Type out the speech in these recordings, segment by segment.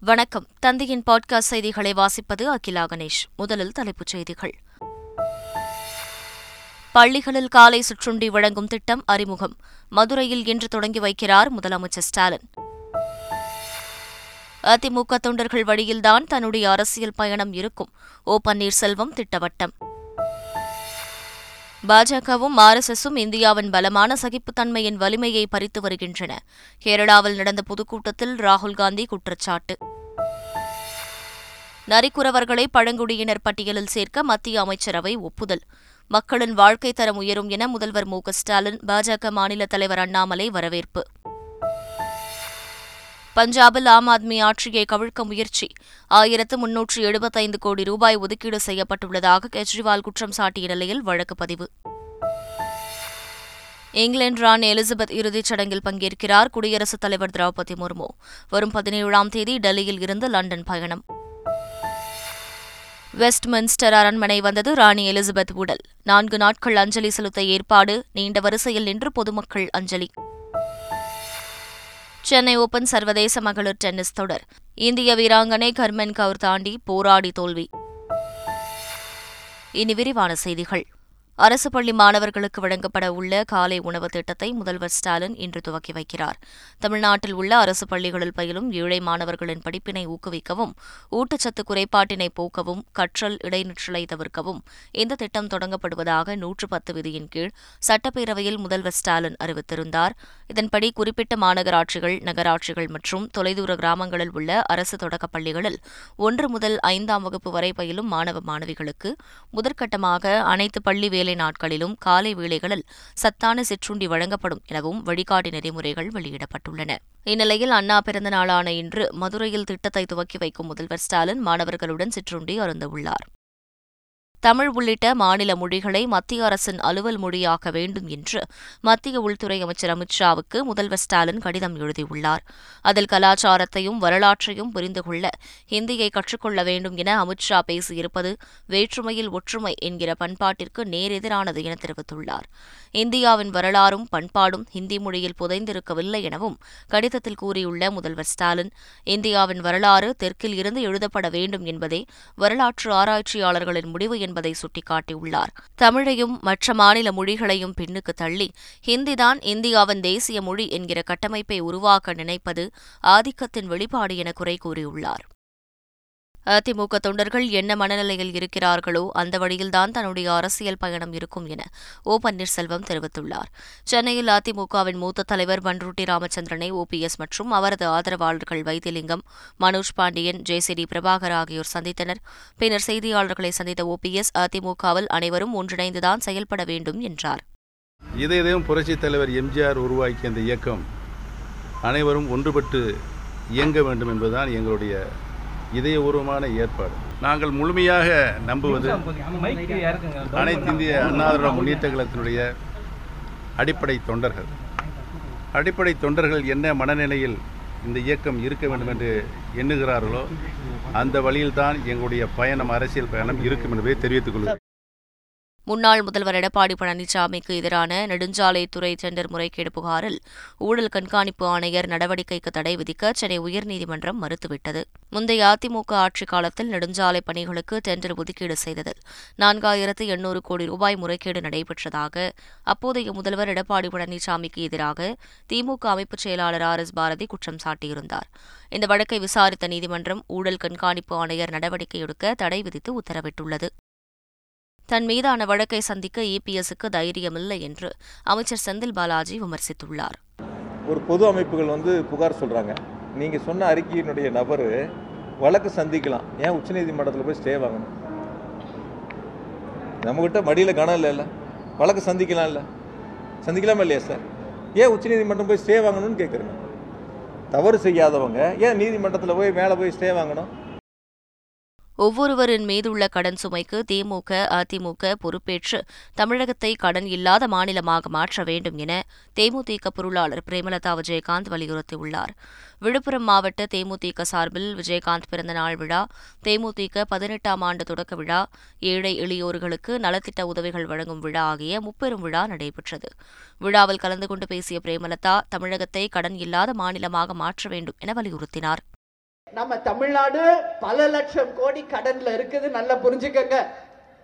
வணக்கம். தந்தையின் பாட்காஸ்ட் செய்திகளை வாசிப்பது அகிலா கணேஷ். முதலில் தலைப்புச் செய்திகள். பள்ளிகளில் காலை சுற்றுண்டி வழங்கும் திட்டம் அறிமுகம். மதுரையில் இன்று தொடங்கி வைக்கிறார் முதலமைச்சர் ஸ்டாலின். அதிமுக தொண்டர்கள் வழியில்தான் தன்னுடைய அரசியல் பயணம் இருக்கும். ஓ பன்னீர்செல்வம் திட்டவட்டம். பாஜகவும் ஆர்எஸ்எஸும் இந்தியாவின் பலமான சகிப்புத்தன்மையின் வலிமையை பறித்து வருகின்றன. கேரளாவில் நடந்த பொதுக்கூட்டத்தில் ராகுல் காந்தி குற்றச்சாட்டு. நரிக்குறவர்களை பழங்குடியினர் பட்டியலில் சேர்க்க மத்திய அமைச்சரவை ஒப்புதல். மக்களின் வாழ்க்கை தரம் உயரும் என முதல்வர் மு. ஸ்டாலின் பாஜக மாநில தலைவர் அண்ணாமலை வரவேற்பு. பஞ்சாபில் ஆம் ஆத்மி ஆட்சியை கவிழ்க்க முயற்சி. ஆயிரத்து முன்னூற்று எழுபத்தைந்து கோடி ரூபாய் ஒதுக்கீடு செய்யப்பட்டுள்ளதாக கெஜ்ரிவால் குற்றம் சாட்டிய நிலையில் வழக்கு பதிவு. இங்கிலாந்து ராணி எலிசபெத் இறுதிச் சடங்கில் பங்கேற்கிறார் குடியரசுத் தலைவர் திரௌபதி முர்மு. வரும் பதினேழாம் தேதி டெல்லியில் இருந்து லண்டன் பயணம். வெஸ்ட்மின்ஸ்டர் அரண்மனை வந்தது ராணி எலிசபெத் உடல். நான்கு நாட்கள் அஞ்சலி செலுத்த ஏற்பாடு நீண்ட வரிசையில் நின்று பொதுமக்கள் அஞ்சலி. சென்னை ஓபன் சர்வதேச மகளிர் டென்னிஸ் தொடர். இந்திய வீராங்கனை கர்மன் கவுர் தாண்டி போராடி தோல்வி. இனி விரிவான செய்திகள். அரசு பள்ளி மாணவர்களுக்கு வழங்கப்பட உள்ள காலை உணவு திட்டத்தை முதல்வர் ஸ்டாலின் இன்று துவக்கி வைக்கிறார். தமிழ்நாட்டில் உள்ள அரசு பள்ளிகளில் பயிலும் ஏழை மாணவர்களின் படிப்பினை ஊக்குவிக்கவும் ஊட்டச்சத்து குறைபாட்டினை போக்கவும் கற்றல் இடைநிற்றலை தவிர்க்கவும் இந்த திட்டம் தொடங்கப்படுவதாக நூற்று பத்து விதியின் கீழ் சட்டப்பேரவையில் முதல்வர் ஸ்டாலின் அறிவித்திருந்தார். இதன்படி குறிப்பிட்ட மாநகராட்சிகள் நகராட்சிகள் மற்றும் தொலைதூர கிராமங்களில் உள்ள அரசு தொடக்கப் பள்ளிகளில் ஒன்று முதல் ஐந்தாம் வகுப்பு வரை பயிலும் மாணவ மாணவிகளுக்கு முதற்கட்டமாக அனைத்து பள்ளி வேலை வேலை நாட்களிலும் காலை வேளைகளில் சத்தான சிற்றுண்டி வழங்கப்படும் எனவும் வழிகாட்டி நெறிமுறைகள் வெளியிடப்பட்டுள்ளன. இந்நிலையில் அண்ணா பிறந்த நாளான இன்று மதுரையில் திட்டத்தை துவக்கி வைக்கும் முதல்வர் ஸ்டாலின் மாணவர்களுடன் சிற்றுண்டி அருந்தவுள்ளார். தமிழ் உள்ளிட்ட மாநில மொழிகளை மத்திய அரசின் அலுவல் மொழியாக்க வேண்டும் என்று மத்திய உள்துறை அமைச்சர் அமித் ஷாவுக்கு முதல்வர் ஸ்டாலின் கடிதம் எழுதியுள்ளார். அதில் கலாச்சாரத்தையும் வரலாற்றையும் புரிந்து கொள்ள ஹிந்தியை கற்றுக்கொள்ள வேண்டும் என அமித் ஷா பேசியிருப்பது வேற்றுமையில் ஒற்றுமை என்கிற பண்பாட்டிற்கு நேரெதிரானது என தெரிவித்துள்ளார். இந்தியாவின் வரலாறும் பண்பாடும் ஹிந்தி மொழியில் புதைந்திருக்கவில்லை எனவும் கடிதத்தில் கூறியுள்ள முதல்வர் ஸ்டாலின் இந்தியாவின் வரலாறு தெற்கில் இருந்து எழுதப்பட வேண்டும் என்பதே வரலாற்று ஆராய்ச்சியாளர்களின் முடிவு என்பதை சுட்டிக்காட்டியுள்ளார். தமிழையும் மற்ற மாநில மொழிகளையும் பின்னுக்கு தள்ளி ஹிந்திதான் இந்தியாவின் தேசிய மொழி என்கிற கட்டமைப்பை உருவாக்க நினைப்பது ஆதிக்கத்தின் வெளிப்பாடு என குறை கூறியுள்ளார். அதிமுக தொண்டர்கள் என்ன மனநிலையில் இருக்கிறார்களோ அந்த வழியில்தான் தன்னுடைய அரசியல் பயணம் இருக்கும் என ஓ பன்னீர்செல்வம் தெரிவித்துள்ளார். சென்னையில் அதிமுகவின் மூத்த தலைவர் பன்ருட்டி ராமச்சந்திரனை ஓபிஎஸ் மற்றும் அவரது ஆதரவாளர்கள் வைத்திலிங்கம் மனோஜ் பாண்டியன் ஜெயசிடி பிரபாகர் ஆகியோர் சந்தித்தனர். பின்னர் செய்தியாளர்களை சந்தித்த ஓபிஎஸ் அதிமுகவில் அனைவரும் ஒன்றிணைந்துதான் செயல்பட வேண்டும் என்றார். இதயம் புரட்சி தலைவர் எம்ஜிஆர் உருவாக்கிய அந்த இயக்கம் அனைவரும் ஒன்றுபட்டு இயங்க வேண்டும் என்பதுதான் எங்களுடைய இதயபூர்வமான ஏற்பாடு. நாங்கள் முழுமையாக நம்புவது அனைத்து இந்திய அண்ணாதிர முன்னேற்ற கழகத்தினுடைய அடிப்படை தொண்டர்கள். அடிப்படை தொண்டர்கள் என்ன மனநிலையில் இந்த இயக்கம் இருக்க வேண்டும் என்று எண்ணுகிறார்களோ அந்த வழியில்தான் எங்களுடைய பயணம் அரசியல் பயணம் இருக்கும் என்பதை தெரிவித்துக் கொள்கிறேன். முன்னாள் முதல்வர் எடப்பாடி பழனிசாமிக்கு எதிரான நெடுஞ்சாலைத்துறை டெண்டர் முறைகேடு புகாரில் ஊழல் கண்காணிப்பு ஆணையர் நடவடிக்கைக்கு தடை விதிக்க சென்னை உயர்நீதிமன்றம் மறுத்துவிட்டது. முந்தைய அதிமுக ஆட்சிக் காலத்தில் நெடுஞ்சாலை பணிகளுக்கு டெண்டர் ஒதுக்கீடு செய்ததில் நான்காயிரத்து எண்ணூறு கோடி ரூபாய் முறைகேடு நடைபெற்றதாக அப்போதைய முதல்வர் எடப்பாடி பழனிசாமிக்கு எதிராக திமுக அமைப்புச் செயலாளர் ஆர் எஸ் பாரதி குற்றம் சாட்டியிருந்தார். இந்த வழக்கை விசாரித்த நீதிமன்றம் ஊழல் கண்காணிப்பு ஆணையர் நடவடிக்கை எடுக்க தடை விதித்து உத்தரவிட்டுள்ளது. தன் மீதான வழக்கை சந்திக்க இபிஎஸ்க்கு தைரியமில்லை என்று அமைச்சர் செந்தில் பாலாஜி விமர்சித்துள்ளார். ஒரு பொது அமைப்புகள் வந்து புகார் சொல்கிறாங்க நீங்கள் சொன்ன அறிக்கையினுடைய நபர் வழக்கு சந்திக்கலாம். ஏன் உச்சநீதிமன்றத்தில் போய் ஸ்டே வாங்கணும்? நம்மக்கிட்ட மடியில் கணம் இல்லை வழக்கு சந்திக்கலாம் இல்லை. சந்திக்கலாமா இல்லையா சார்? ஏன் உச்சநீதிமன்றம் போய் ஸ்டே வாங்கணும்னு கேட்குறேங்க தவறு செய்யாதவங்க ஏன் நீதிமன்றத்தில் போய் மேலே போய் ஸ்டே வாங்கணும்? ஒவ்வொருவரின் மீதுள்ள கடன் சுமைக்கு திமுக அதிமுக பொறுப்பேற்று தமிழகத்தை கடன் இல்லாத மாநிலமாக மாற்ற வேண்டும் என தேமுதிக பொருளாளர் பிரேமலதா விஜயகாந்த் வலியுறுத்தியுள்ளார். விழுப்புரம் மாவட்ட தேமுதிக சார்பில் விஜயகாந்த் பிறந்தநாள் விழா தேமுதிக பதினெட்டாம் ஆண்டு தொடக்க விழா ஏழை எளியோர்களுக்கு நலத்திட்ட உதவிகள் வழங்கும் விழா ஆகிய முப்பெரும் விழா நடைபெற்றது. விழாவில் கலந்து கொண்டு பேசிய பிரேமலதா தமிழகத்தை கடன் இல்லாத மாநிலமாக மாற்ற வேண்டும் என வலியுறுத்தினார். நம்ம தமிழ்நாடு பல லட்சம் கோடி கடன்ல இருக்குது. நல்லா புரிஞ்சுக்கங்க.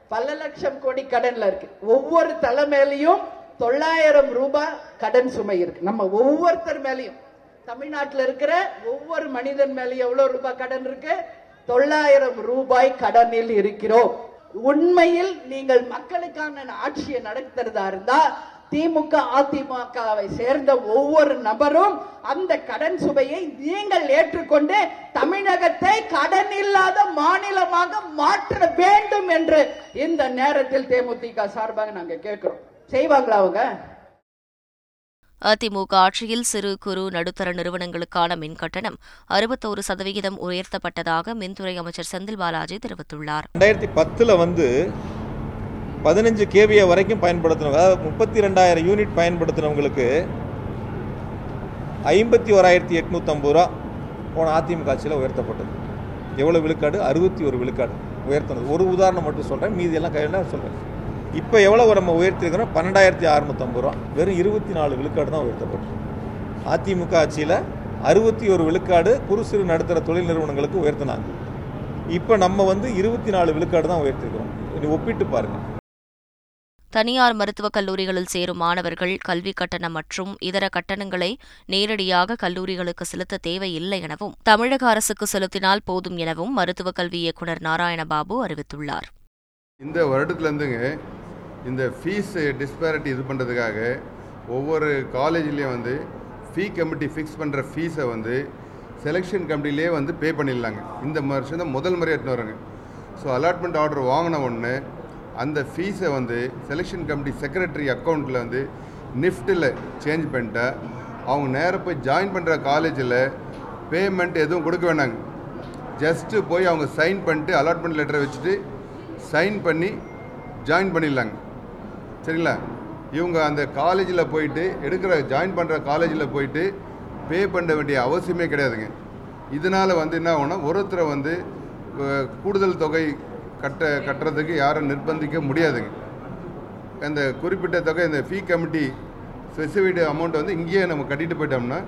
பல லட்சம் கோடி கடன்ல இருக்கு. ஒவ்வொரு தலை மேலையும் தொள்ளாயிரம் ரூபாய் கடன் சுமை இருக்கு. நம்ம ஒவ்வொருத்தர் மேலையும். தமிழ்நாட்டில் இருக்கிற ஒவ்வொரு மனிதன் மேலேயும் எவ்வளவு ரூபாய் கடன் இருக்கு? தொள்ளாயிரம் ரூபாய் கடனில் இருக்கிறோம். உண்மையில் நீங்கள் மக்களுக்கான ஆட்சியை நடத்துறதா இருந்தா திமுக அதிமுகவை சேர்ந்த ஒவ்வொரு நபரும் அந்த கடன் சுமையை நீங்கள் ஏற்றுக்கொண்டு தமிழகத்தை கடன் இல்லாத மாநிலமாக மாற்ற வேண்டும் என்று இந்த நேரத்தில் தேமுதிக சார்பாக நாங்க கேட்கிறோம். செய்வாங்களா அவங்க? அதிமுக ஆட்சியில் சிறு குறு நடுத்தர நிறுவனங்களுக்கான மின் கட்டணம் அறுபத்தோரு சதவிகிதம் உயர்த்தப்பட்டதாக மின்துறை அமைச்சர் செந்தில் பாலாஜி தெரிவித்துள்ளார். ரெண்டாயிரத்தி பத்தில் வந்து பதினஞ்சு கேவிஏ வரைக்கும் பயன்படுத்தினவங்க அதாவது முப்பத்தி ரெண்டாயிரம் யூனிட் பயன்படுத்தினவங்களுக்கு ஐம்பத்தி ஓராயிரத்தி எட்நூற்றம்பது ரூபா போன அதிமுக ஆட்சியில் உயர்த்தப்பட்டது. எவ்வளோ விழுக்காடு? அறுபத்தி ஒரு விழுக்காடு உயர்த்தினது. ஒரு உதாரணம் மட்டும் சொல்கிறேன் மீதி எல்லாம் கையில் சொல்கிறேன் இப்போ எவ்வளோ நம்ம உயர்த்திருக்கிறோம் பன்னெண்டாயிரத்தி அறுநூத்தம்பது ரூபா. வெறும் இருபத்தி நாலு விழுக்காடு தான் உயர்த்தப்பட்டது. அதிமுக ஆட்சியில் அறுபத்தி ஒரு விழுக்காடு குறு சிறு நடுத்தர தொழில் நிறுவனங்களுக்கு உயர்த்தினாங்க. இப்போ நம்ம வந்து இருபத்தி நாலு விழுக்காடு தான் உயர்த்திருக்கிறோம் நீ ஒப்பிட்டு பாருங்கள் தனியார் மருத்துவக் கல்லூரிகளில் சேரும் மாணவர்கள் கல்வி கட்டணம் மற்றும் இதர கட்டணங்களை நேரடியாக கல்லூரிகளுக்கு செலுத்த தேவையில்லை எனவும் தமிழக அரசுக்கு செலுத்தினால் போதும் எனவும் மருத்துவக் கல்வி இயக்குநர் நாராயணபாபு அறிவித்துள்ளார். இந்த வருடத்துலேருந்துங்க இந்த ஃபீஸ் டிஸ்பேரிட்டி இது பண்ணுறதுக்காக ஒவ்வொரு காலேஜ்லேயும் வந்து ஃபீ கமிட்டி ஃபிக்ஸ் பண்ணுற ஃபீஸை வந்து செலெக்ஷன் கமிட்டிலே வந்து பே பண்ணிடலாங்க. இந்த வருஷம் தான் முதல் முறை எடுத்துன்னு வராங்க ஸோ அலாட்மெண்ட் ஆர்டர் வாங்கின ஒன்று அந்த ஃபீஸை வந்து செலெக்ஷன் கமிட்டி செக்ரட்டரி அக்கௌண்ட்டில் வந்து நிஃப்ட்டில் சேஞ்ச் பண்ணிட்டா அவங்க நேராக போய் ஜாயின் பண்ணுற காலேஜில் பேமெண்ட் எதுவும் கொடுக்க வேணாங்க. ஜஸ்ட்டு போய் அவங்க சைன் பண்ணிட்டு அலாட்மெண்ட் லெட்டரை வச்சுட்டு சைன் பண்ணி ஜாயின் பண்ணிடலாங்க. சரிங்களா? இவங்க அந்த காலேஜில் போயிட்டு எடுக்கிற ஜாயின் பண்ணுற காலேஜில் போயிட்டு பே பண்ண வேண்டிய அவசியமே கிடையாதுங்க. இதனால் வந்து என்ன ஆகும்னா ஒருத்தரை வந்து கூடுதல் தொகை கட்ட கட்டுறதுக்கு யாரும் நிர்பந்திக்க முடியாதுங்க. அந்த குறிப்பிட்ட தொகை இந்த ஃபீ கமிட்டி ஸ்பெசிஃபைடு அமௌண்ட்டை வந்து இங்கேயே நம்ம கட்டிட்டு போயிட்டோம்னா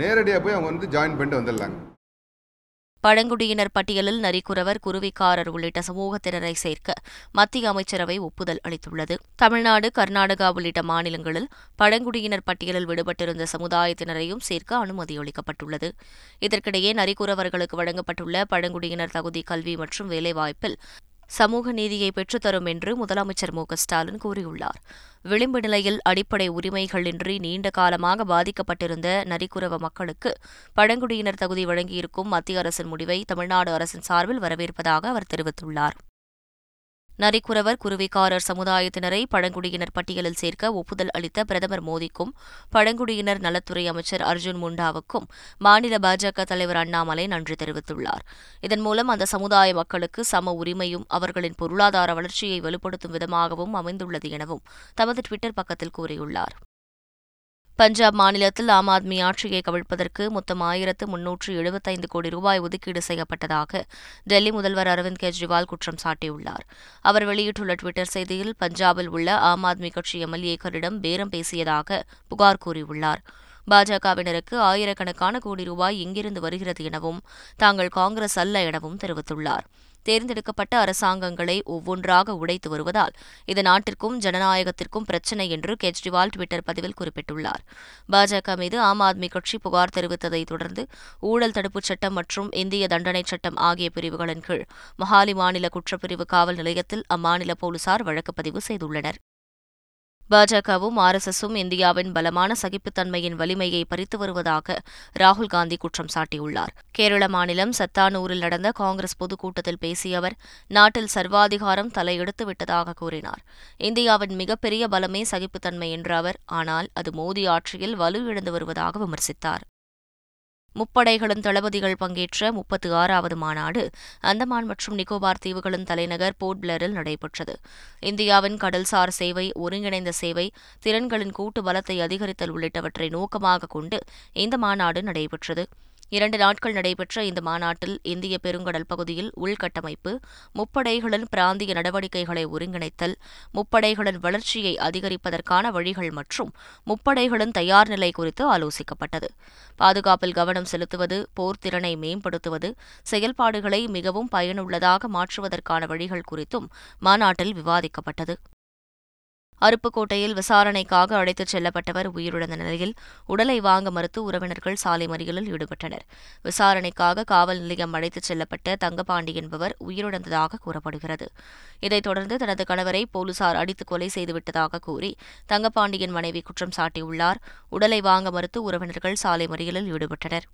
நேரடியாக போய் அவங்க வந்து ஜாயின் பண்ணிட்டு வந்துடலாங்க. பழங்குடியினர் பட்டியலில் நரிக்குறவர் குருவிக்காரர் உள்ளிட்ட சமூகத்தினரை சேர்க்க மத்திய அமைச்சரவை ஒப்புதல் அளித்துள்ளது. தமிழ்நாடு கர்நாடகா உள்ளிட்ட மாநிலங்களில் பழங்குடியினர் பட்டியலில் விடுபட்டிருந்த சமுதாயத்தினரையும் சேர்க்க அனுமதி அளிக்கப்பட்டுள்ளது. இதற்கிடையே நரிக்குறவர்களுக்கு வழங்கப்பட்டுள்ள பழங்குடியினர் தகுதி கல்வி மற்றும் வேலைவாய்ப்பில் சமூக நீதியை பெற்றுத்தரும் என்று முதலமைச்சர் மு ஸ்டாலின் கூறியுள்ளார். விளிம்பு நிலையில் அடிப்படை உரிமைகளின்றி நீண்ட காலமாக பாதிக்கப்பட்டிருந்த நரிக்குறவ மக்களுக்கு பழங்குடியினர் தகுதி வழங்கியிருக்கும் மத்திய அரசின் முடிவை தமிழ்நாடு அரசின் சார்பில் வரவேற்பதாக அவர் தெரிவித்துள்ளார். நரிக்குறவர் குருவிக்காரர் சமுதாயத்தினரை பழங்குடியினர் பட்டியலில் சேர்க்க ஒப்புதல் அளித்த பிரதமர் மோடிக்கும் பழங்குடியினர் நலத்துறை அமைச்சர் அர்ஜுன் முண்டாவுக்கும் மாநில பாஜக தலைவர் அண்ணாமலை நன்றி தெரிவித்துள்ளார். இதன் மூலம் அந்த சமுதாய மக்களுக்கு சம உரிமையும் அவர்களின் பொருளாதார வளர்ச்சியை வலுப்படுத்தும் விதமாகவும் அமைந்துள்ளது எனவும் தமது டுவிட்டர் பக்கத்தில் கூறியுள்ளார். பஞ்சாப் மாநிலத்தில் ஆம் ஆத்மி ஆட்சியை கவிழ்ப்பதற்கு மொத்தம் ஆயிரத்து முன்னூற்று எழுபத்தைந்து கோடி ரூபாய் ஒதுக்கீடு செய்யப்பட்டதாக டெல்லி முதல்வர் அரவிந்த் கெஜ்ரிவால் குற்றம் சாட்டியுள்ளார். அவர் வெளியிட்டுள்ள டுவிட்டர் செய்தியில் பஞ்சாபில் உள்ள ஆம் ஆத்மி கட்சி எம்எல்ஏக்களிடம் பேரம் பேசியதாக புகார் கூறியுள்ளார். பாஜகவினருக்கு ஆயிரக்கணக்கான கோடி ரூபாய் எங்கிருந்து வருகிறது எனவும் தாங்கள் காங்கிரஸ் அல்ல எனவும் தெரிவித்துள்ளார். தேர்ந்தெடுக்கப்பட்ட அரசாங்கங்களை ஒவ்வொன்றாக உடைத்து வருவதால் இது நாட்டிற்கும் ஜனநாயகத்திற்கும் பிரச்சினை என்று கெஜ்ரிவால் டுவிட்டர் பதிவில் குறிப்பிட்டுள்ளார். பாஜக மீது ஆம் ஆத்மி கட்சி புகார் தெரிவித்ததைத் தொடர்ந்து ஊழல் தடுப்புச் சட்டம் மற்றும் இந்திய தண்டனைச் சட்டம் ஆகிய பிரிவுகளின் கீழ் மொஹாலி மாநில குற்றப்பிரிவு காவல் நிலையத்தில் அம்மாநில போலீசார் வழக்கு பதிவு செய்துள்ளனர். பாஜகவும் ஆர்எஸ்எஸும் இந்தியாவின் பலமான சகிப்புத்தன்மையின் வலிமையை பறித்து வருவதாக ராகுல் காந்தி குற்றம் சாட்டியுள்ளார். கேரள மாநிலம் சத்தானூரில் நடந்த காங்கிரஸ் பொதுக்கூட்டத்தில் பேசிய அவர் நாட்டில் சர்வாதிகாரம் தலையெடுத்து விட்டதாக கூறினார். இந்தியாவின் மிகப்பெரிய பலமே சகிப்புத்தன்மை என்ற அவர் ஆனால் அது மோடி ஆட்சியில் வலு இழந்து வருவதாக விமர்சித்தார். முப்படைகளின் தளபதிகள் பங்கேற்ற முப்பத்து ஆறாவது மாநாடு அந்தமான் மற்றும் நிக்கோபார் தீவுகளின் தலைநகர் போர்ட் பிளரில் நடைபெற்றது. இந்தியாவின் கடல்சார் சேவை ஒருங்கிணைந்த சேவை திறன்களின் கூட்டு பலத்தை அதிகரித்தல் உள்ளிட்டவற்றை நோக்கமாக கொண்டு இந்த மாநாடு நடைபெற்றது. இரண்டு நாட்கள் நடைபெற்ற இந்த மாநாட்டில் இந்திய பெருங்கடல் பகுதியில் உள்கட்டமைப்பு முப்படைகளின் பிராந்திய நடவடிக்கைகளை ஒருங்கிணைத்தல் முப்படைகளின் வளர்ச்சியை அதிகரிப்பதற்கான வழிகள் மற்றும் முப்படைகளின் தயார் நிலை குறித்து ஆலோசிக்கப்பட்டது. பாதுகாப்பில் கவனம் செலுத்துவது போர்த்திறனை மேம்படுத்துவது செயல்பாடுகளை மிகவும் பயனுள்ளதாக மாற்றுவதற்கான வழிகள் குறித்தும் மாநாட்டில் விவாதிக்கப்பட்டது. அருப்புக்கோட்டையில் விசாரணைக்காக அழைத்துச் செல்லப்பட்டவர் உயிரிழந்த நிலையில் உடலை வாங்க மறுத்து உறவினர்கள் சாலை மறியலில் ஈடுபட்டனர். விசாரணைக்காக காவல் நிலையம் அழைத்துச் செல்லப்பட்ட தங்கபாண்டி என்பவர் உயிரிழந்ததாக கூறப்படுகிறது. இதைத் தொடர்ந்து தனது கணவரை போலீசார் அடித்து கொலை செய்துவிட்டதாக கூறி தங்கபாண்டியின் மனைவி குற்றம் சாட்டியுள்ளார். உடலை வாங்க மறுத்து உறவினர்கள் சாலை மறியலில் ஈடுபட்டனர்.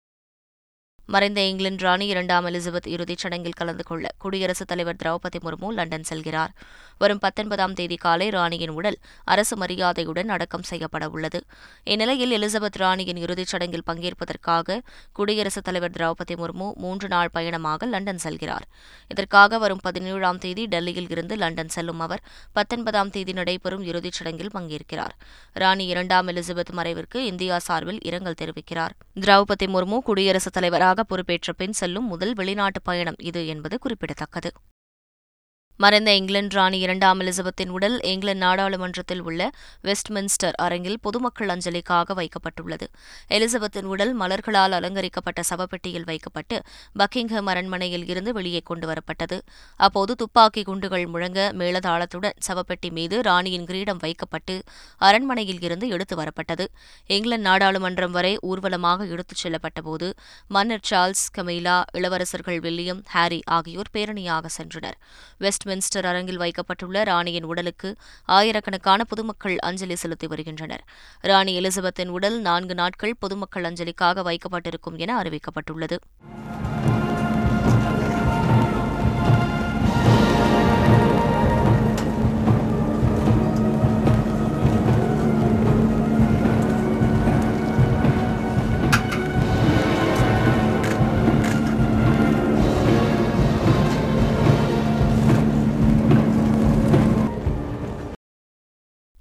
மறைந்த இங்கிலாந்து ராணி இரண்டாம் எலிசபெத் இறுதிச் சடங்கில் கலந்து கொள்ள குடியரசுத் தலைவர் திரௌபதி முர்மு லண்டன் செல்கிறார். வரும் பத்தொன்பதாம் தேதி காலை ராணியின் உடல் அரசு மரியாதையுடன் அடக்கம் செய்யப்பட உள்ளது. இந்நிலையில் எலிசபெத் ராணியின் இறுதிச் சடங்கில் பங்கேற்பதற்காக குடியரசுத் தலைவர் திரௌபதி முர்மு மூன்று நாள் பயணமாக லண்டன் செல்கிறார். இதற்காக வரும் பதினேழாம் தேதி டெல்லியில் இருந்து லண்டன் செல்லும் அவர் பத்தொன்பதாம் தேதி நடைபெறும் இறுதிச் சடங்கில் பங்கேற்கிறார். ராணி இரண்டாம் எலிசபெத் மறைவிற்கு இந்தியா சார்பில் இரங்கல் தெரிவிக்கிறார். திரௌபதி முர்மு குடியரசுத் தலைவராக பொறுப்பேற்ற பின் செல்லும் முதல் வெளிநாட்டு பயணம் இது என்பது குறிப்பிடத்தக்கது. மறைந்த இங்கிலாந்து ராணி இரண்டாம் எலிசபெத்தின் உடல் இங்கிலாந்து நாடாளுமன்றத்தில் உள்ள வெஸ்ட்மின்ஸ்டர் அரங்கில் பொதுமக்கள் அஞ்சலிக்காக வைக்கப்பட்டுள்ளது. எலிசபெத்தின் உடல் மலர்களால் அலங்கரிக்கப்பட்ட சவப்பெட்டியில் வைக்கப்பட்டு பக்கிங்ஹம் அரண்மனையில் இருந்து வெளியே கொண்டுவரப்பட்டது அப்போது துப்பாக்கி குண்டுகள் முழங்க மேளதாளத்துடன் சவப்பெட்டி மீது ராணியின் கிரீடம் வைக்கப்பட்டு அரண்மனையில் இருந்து எடுத்து வரப்பட்டது. இங்கிலாந்து நாடாளுமன்றம் வரை ஊர்வலமாக எடுத்துச் செல்லப்பட்டபோது மன்னர் சார்ல்ஸ் கமீலா இளவரசர்கள் வில்லியம் ஹாரி ஆகியோர் பேரணியாக சென்றனர். வெஸ்ட் வெஸ்ட்மின்ஸ்டர் அரங்கில் வைக்கப்பட்டுள்ள ராணியின் உடலுக்கு ஆயிரக்கணக்கான பொதுமக்கள் அஞ்சலி செலுத்தி வருகின்றனர். ராணி எலிசபெத்தின் உடல் நான்கு நாட்கள் பொதுமக்கள் அஞ்சலிக்காக வைக்கப்பட்டிருக்கும் என அறிவிக்கப்பட்டுள்ளது.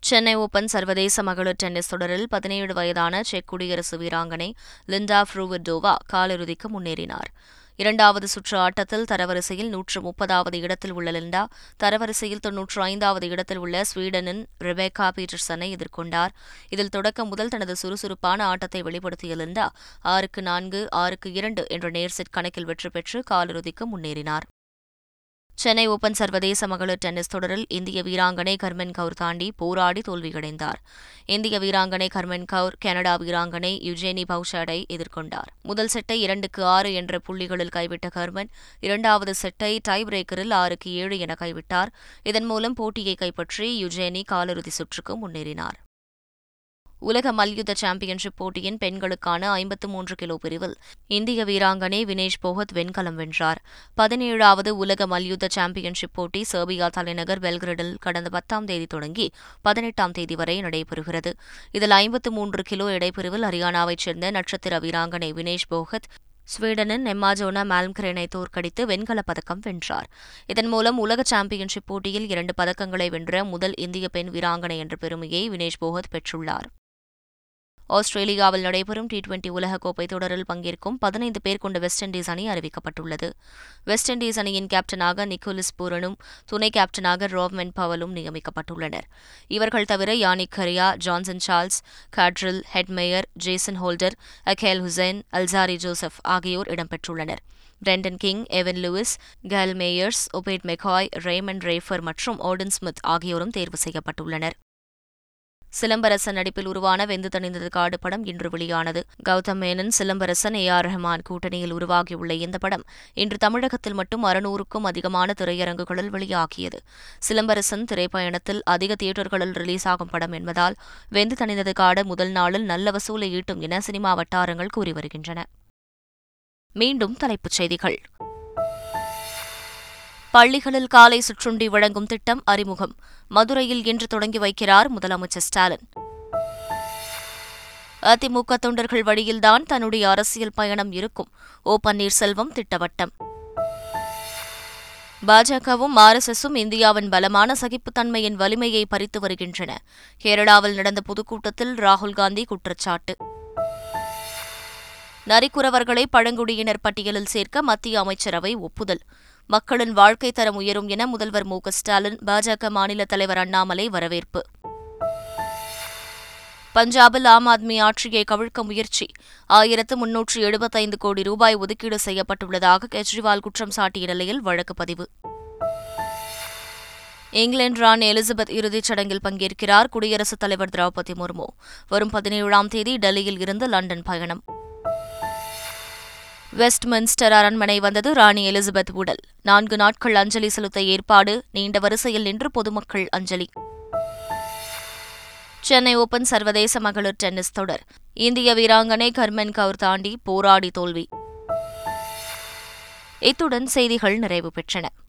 சென்னை ஓபன் சர்வதேச மகளிர் டென்னிஸ் தொடரில் பதினேழு வயதான செக் குடியரசு வீராங்கனை லிண்டா ஃப்ரூவர்டோவா காலிறுதிக்கு முன்னேறினார். இரண்டாவது சுற்று ஆட்டத்தில் தரவரிசையில் நூற்று முப்பதாவது இடத்தில் உள்ள லிண்டா தரவரிசையில் தொன்னூற்று ஐந்தாவது இடத்தில் உள்ள ஸ்வீடனின் ரிபேகா பீட்டர்சனை எதிர்கொண்டார். இதில் தொடக்கம் முதல் தனது சுறுசுறுப்பான ஆட்டத்தை வெளிப்படுத்திய லிண்டா ஆறுக்கு நான்கு ஆறுக்கு இரண்டு என்ற நேர் செட் கணக்கில் வெற்றி பெற்று காலிறுதிக்கு முன்னேறினார். சென்னை ஓபன் சர்வதேச மகளிர் டென்னிஸ் தொடரில் இந்திய வீராங்கனை கர்மன் கவுர் தாண்டி போராடி தோல்வியடைந்தார். இந்திய வீராங்கனை கர்மன் கவுர் கனடா வீராங்கனை யுஜேனி பவுஷாடை எதிர்கொண்டார். முதல் செட்டை இரண்டுக்கு ஆறு என்ற புள்ளிகளில் கைவிட்ட கர்மன் இரண்டாவது செட்டை டை பிரேக்கரில் ஆறுக்கு ஏழு என கைவிட்டார். இதன் மூலம் போட்டியை கைப்பற்றி யுஜேனி காலிறுதி சுற்றுக்கு முன்னேறினார். உலக மல்யுத்த சாம்பியன்ஷிப் போட்டியின் பெண்களுக்கான ஐம்பத்து மூன்று கிலோ பிரிவில் இந்திய வீராங்கனை வினேஷ் போகத் வெண்கலம் வென்றார். பதினேழாவது உலக மல்யுத்த சாம்பியன்ஷிப் போட்டி செர்பியா தலைநகர் பெல்கிரடில் கடந்த பத்தாம் தேதி தொடங்கி பதினெட்டாம் தேதி வரை நடைபெறுகிறது. இதில் ஐம்பத்து மூன்று கிலோ எடைப்பிரிவில் ஹரியானாவைச் சேர்ந்த நட்சத்திர வீராங்கனை வினேஷ் போகத் ஸ்வீடனின் நெம்மாஜோனா மால்ம்கிரேனை தோற்கடித்து வெண்கலப் பதக்கம் வென்றார். இதன் மூலம் உலக சாம்பியன்ஷிப் போட்டியில் இரண்டு பதக்கங்களை வென்ற முதல் இந்திய பெண் வீராங்கனை என்ற பெருமையை வினேஷ் போகத் பெற்றுள்ளார். ஆஸ்திரேலியாவில் நடைபெறும் டி டுவெண்டி உலகக்கோப்பை தொடரில் பங்கேற்கும் பதினைந்து பேர் கொண்ட வெஸ்ட் இண்டீஸ் அணி அறிவிக்கப்பட்டுள்ளது. வெஸ்ட் இண்டீஸ் அணியின் கேப்டனாக நிக்கோலஸ் பூரனும் துணை கேப்டனாக ரோவ்மென் பவலும் நியமிக்கப்பட்டுள்ளனர். இவர்கள் தவிர Yannic Cariah Johnson Charles Cottrell Hetmyer Jason Holder Akeal Hosein Alzarri Joseph ஆகியோர் இடம்பெற்றுள்ளனர். Brandon King Evin Lewis Kyle Mayers Obed McCoy Raymon Reifer மற்றும் ஓடன் ஸ்மித் ஆகியோரும் தேர்வு செய்யப்பட்டுள்ளனர். சிலம்பரசன் நடிப்பில் உருவான வெந்து தணிந்தது காடு படம் இன்று வெளியானது. கௌதம் மேனன் சிலம்பரசன் ஏ ஆர் ரஹ்மான் கூட்டணியில் உருவாகியுள்ள இந்த படம் இன்று தமிழகத்தில் மட்டும் அறுநூறுக்கும் அதிகமான திரையரங்குகளில் வெளியாகியது. சிலம்பரசன் திரைப்பயணத்தில் அதிக தியேட்டர்களில் ரிலீஸ் ஆகும் படம் என்பதால் வெந்து தணிந்தது காடு முதல் நாளில் நல்ல வசூலை ஈட்டும் என சினிமா வட்டாரங்கள் கூறி வருகின்றன. மீண்டும் தலைப்புச் செய்திகள். பள்ளிகளில் காலை சுற்றுண்டி வழங்கும் திட்டம் அறிமுகம். மதுரையில் இன்று தொடங்கி வைக்கிறார் முதலமைச்சர் ஸ்டாலின். அதிமுக தொண்டர்கள் வழியில்தான் தன்னுடைய அரசியல் பயணம் இருக்கும். ஓ பன்னீர்செல்வம் திட்டவட்டம். பாஜகவும் ஆர் எஸ் எஸும் இந்தியாவின் பலமான சகிப்புத்தன்மையின் வலிமையை பறித்து வருகின்றன. கேரளாவில் நடந்த பொதுக்கூட்டத்தில் ராகுல் காந்தி குற்றச்சாட்டு. நரிக்குறவர்களை பழங்குடியினர் பட்டியலில் சேர்க்க மத்திய அமைச்சரவை ஒப்புதல். மக்களின் வாழ்க்கை தரம் உயரும் என முதல்வர் மு க ஸ்டாலின் பாஜக மாநில தலைவர் அண்ணாமலை வரவேற்பு. பஞ்சாபில் ஆம் ஆத்மி ஆட்சியை கவிழ்க்க முயற்சி. ஆயிரத்து முன்னூற்று எழுபத்தைந்து கோடி ரூபாய் ஒதுக்கீடு செய்யப்பட்டுள்ளதாக கெஜ்ரிவால் குற்றம் சாட்டிய நிலையில் வழக்கு பதிவு. இங்கிலாந்து ராணி எலிசபெத் இறுதிச் சடங்கில் பங்கேற்கிறார் குடியரசுத் தலைவர் திரௌபதி முர்மு. வரும் பதினேழாம் தேதி டெல்லியில் இருந்து லண்டன் பயணம். வெஸ்ட்மின்ஸ்டர் அரண்மனை வந்தது ராணி எலிசபெத் உடல். நான்கு நாட்கள் அஞ்சலி செலுத்த ஏற்பாடு நீண்ட வரிசையில் நின்று பொதுமக்கள் அஞ்சலி. சென்னை ஓபன் சர்வதேச மகளிர் டென்னிஸ் தொடர். இந்திய வீராங்கனை கர்மன் கவுர் தாண்டி போராடி தோல்வி. இத்துடன் செய்திகள் நிறைவு பெற்றன.